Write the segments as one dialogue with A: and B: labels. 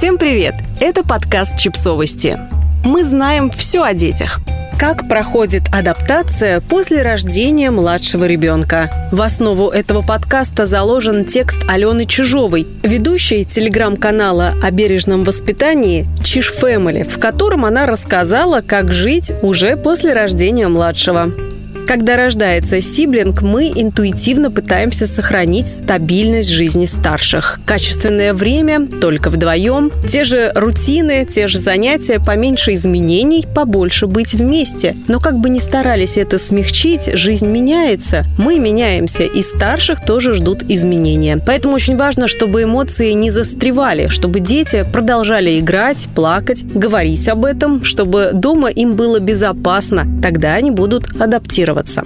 A: Всем привет! Это подкаст «Чипсовости». Мы знаем все о детях. Как проходит адаптация после рождения младшего ребенка? В основу этого подкаста заложен текст Алены Чижовой, ведущей телеграм-канала о бережном воспитании «Чиж Фэмили», в котором она рассказала, как жить уже после рождения младшего. Когда рождается сиблинг, мы интуитивно пытаемся сохранить стабильность жизни старших. Качественное время только вдвоем, те же рутины, те же занятия, поменьше изменений, побольше быть вместе. Но как бы ни старались это смягчить, жизнь меняется, мы меняемся, и старших тоже ждут изменения. Поэтому очень важно, чтобы эмоции не застревали, чтобы дети продолжали играть, плакать, говорить об этом, чтобы дома им было безопасно. Тогда они будут адаптироваться адаптироваться.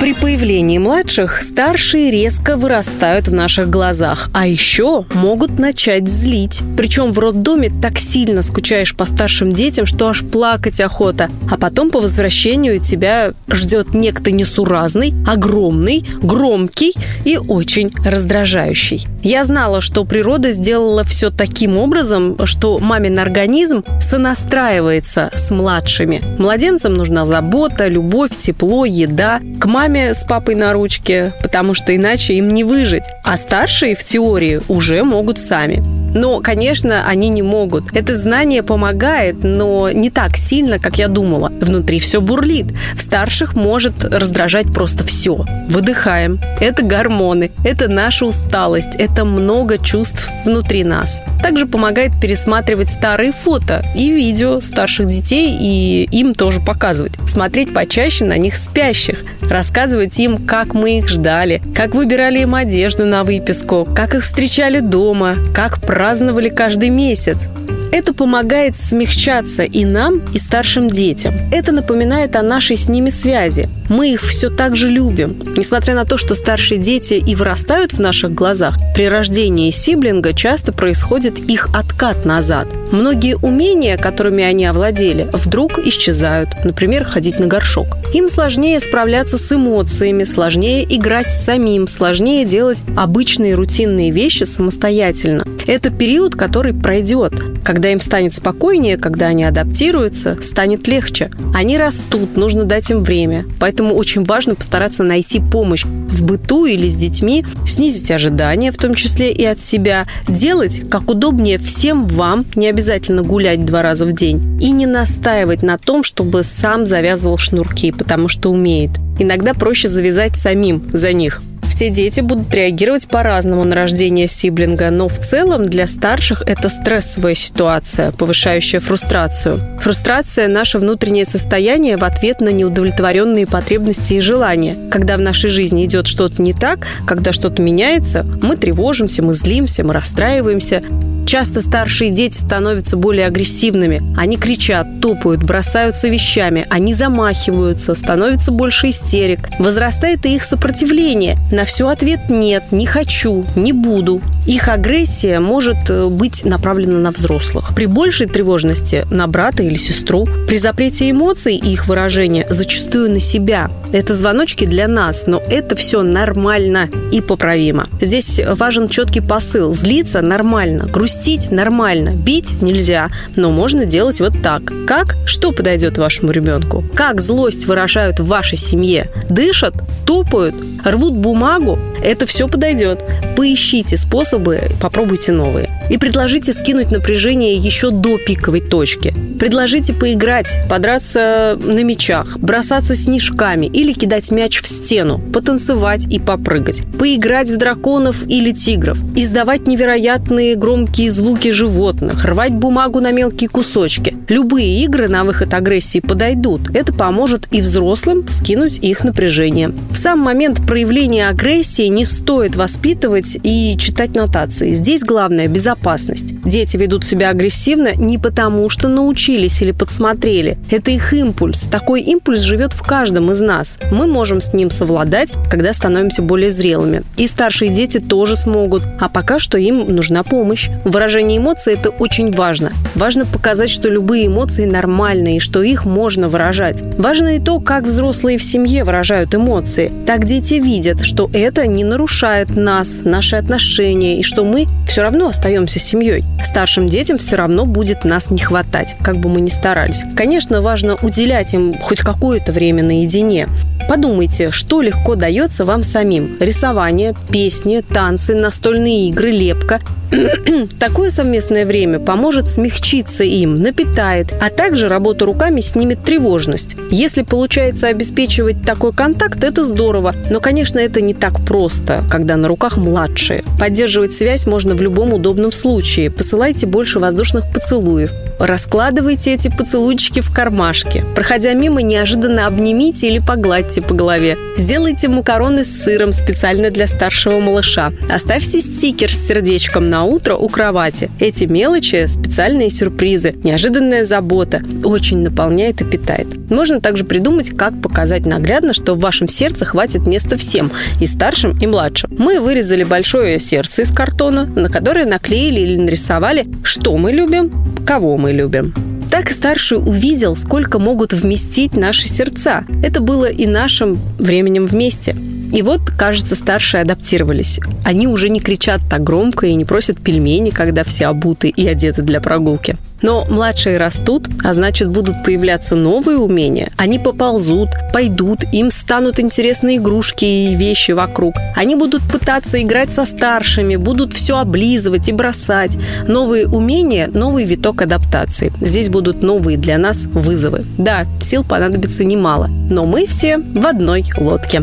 A: При появлении младших старшие резко вырастают в наших глазах, а еще могут начать злить. Причем в роддоме так сильно скучаешь по старшим детям, что аж плакать охота. А потом по возвращению тебя ждет некто несуразный, огромный, громкий и очень раздражающий. Я знала, что природа сделала все таким образом, что мамин организм сонастраивается с младшими. Младенцам нужна забота, любовь, тепло, еда. К маме с папой на ручке, потому что иначе им не выжить. А старшие в теории уже могут сами. Но, конечно, они не могут. Это знание помогает, но не так сильно, как я думала. Внутри все бурлит. В старших может раздражать просто все. Выдыхаем. Это гормоны, это наша усталость, это много чувств внутри нас. Также помогает пересматривать старые фото и видео старших детей и им тоже показывать. Смотреть почаще на них спящих, рассказывать им, как мы их ждали, как выбирали им одежду на выписку, как их встречали дома, как праздновали каждый месяц. Это помогает смягчаться и нам, и старшим детям. Это напоминает о нашей с ними связи. Мы их все так же любим. Несмотря на то, что старшие дети и вырастают в наших глазах, при рождении сиблинга часто происходит их откат назад. Многие умения, которыми они овладели, вдруг исчезают. Например, ходить на горшок. Им сложнее справляться с эмоциями, сложнее играть самим, сложнее делать обычные рутинные вещи самостоятельно. Это период, который пройдет. Когда им станет спокойнее, когда они адаптируются, станет легче. Они растут, нужно дать им время. Поэтому очень важно постараться найти помощь в быту или с детьми, снизить ожидания, в том числе и от себя, делать как удобнее всем вам, не обязательно гулять два раза в день, и не настаивать на том, чтобы сам завязывал шнурки, потому что умеет. Иногда проще завязать самим за них. Все дети будут реагировать по-разному на рождение сиблинга, но в целом для старших это стрессовая ситуация, повышающая фрустрацию. Фрустрация – наше внутреннее состояние в ответ на неудовлетворенные потребности и желания. Когда в нашей жизни идет что-то не так, когда что-то меняется, мы тревожимся, мы злимся, мы расстраиваемся. Часто старшие дети становятся более агрессивными. Они кричат, топают, бросаются вещами, они замахиваются, становится больше истерик. Возрастает и их сопротивление. На все ответ «нет», «не хочу», «не буду». Их агрессия может э, быть направлена на взрослых. При большей тревожности – на брата или сестру. При запрете эмоций и их выражения зачастую на себя. Это звоночки для нас, но это все нормально и поправимо. Здесь важен четкий посыл. Злиться нормально, грустить нормально, бить нельзя, но можно делать вот так. Как? Что подойдет вашему ребенку? Как злость выражают в вашей семье? Дышат? Топают? Рвут бумагу? Это все подойдет. Поищите способы, попробуйте новые. И предложите скинуть напряжение еще до пиковой точки. Предложите поиграть, подраться на мячах, бросаться снежками или кидать мяч в стену, потанцевать и попрыгать. Поиграть в драконов или тигров. Издавать невероятные громкие звуки животных, рвать бумагу на мелкие кусочки. Любые игры на выход агрессии подойдут. Это поможет и взрослым скинуть их напряжение. В сам момент проявления агрессии не стоит воспитывать и читать нотации. Здесь главное – безопасность. Дети ведут себя агрессивно не потому, что научились или подсмотрели. Это их импульс. Такой импульс живет в каждом из нас. Мы можем с ним совладать, когда становимся более зрелыми. И старшие дети тоже смогут. А пока что им нужна помощь. Выражение эмоций – это очень важно. Важно показать, что любые эмоции нормальные, что их можно выражать. Важно и то, как взрослые в семье выражают эмоции. Так дети видят, что это не нарушает нас, наши отношения, и что мы все равно остаемся семьей. Старшим детям все равно будет нас не хватать, как бы мы ни старались. Конечно, важно уделять им хоть какое-то время наедине. Подумайте, что легко дается вам самим. Рисование, песни, танцы, настольные игры, лепка. Такое совместное время поможет смягчиться им, напитает, а также работа руками снимет тревожность. Если получается обеспечивать такой контакт, это здорово. Но, конечно, это не так просто, когда на руках младшие. Поддерживать связь можно в любом удобном случае. Посылайте больше воздушных поцелуев. Раскладывайте эти поцелуйчики в кармашке. Проходя мимо, неожиданно обнимите или погладьте по голове. Сделайте макароны с сыром специально для старшего малыша. Оставьте стикер с сердечком на утро у кровати. Эти мелочи – специальные сюрпризы, неожиданная забота. Очень наполняет и питает. Можно также придумать, как показать наглядно, что в вашем сердце хватит места всем – и старшим, и младшим. Мы вырезали большое сердце из картона, на которое наклеили или нарисовали, что мы любим, кого мы любим. Так старший увидел, сколько могут вместить наши сердца. Это было и нашим временем вместе. И вот, кажется, старшие адаптировались. Они уже не кричат так громко и не просят пельмени, когда все обуты и одеты для прогулки. Но младшие растут, а значит будут появляться новые умения. Они поползут, пойдут, им станут интересны игрушки и вещи вокруг. Они будут пытаться играть со старшими, будут все облизывать и бросать. Новые умения – новый виток адаптации. Здесь будут новые для нас вызовы. Да, сил понадобится немало, но мы все в одной лодке.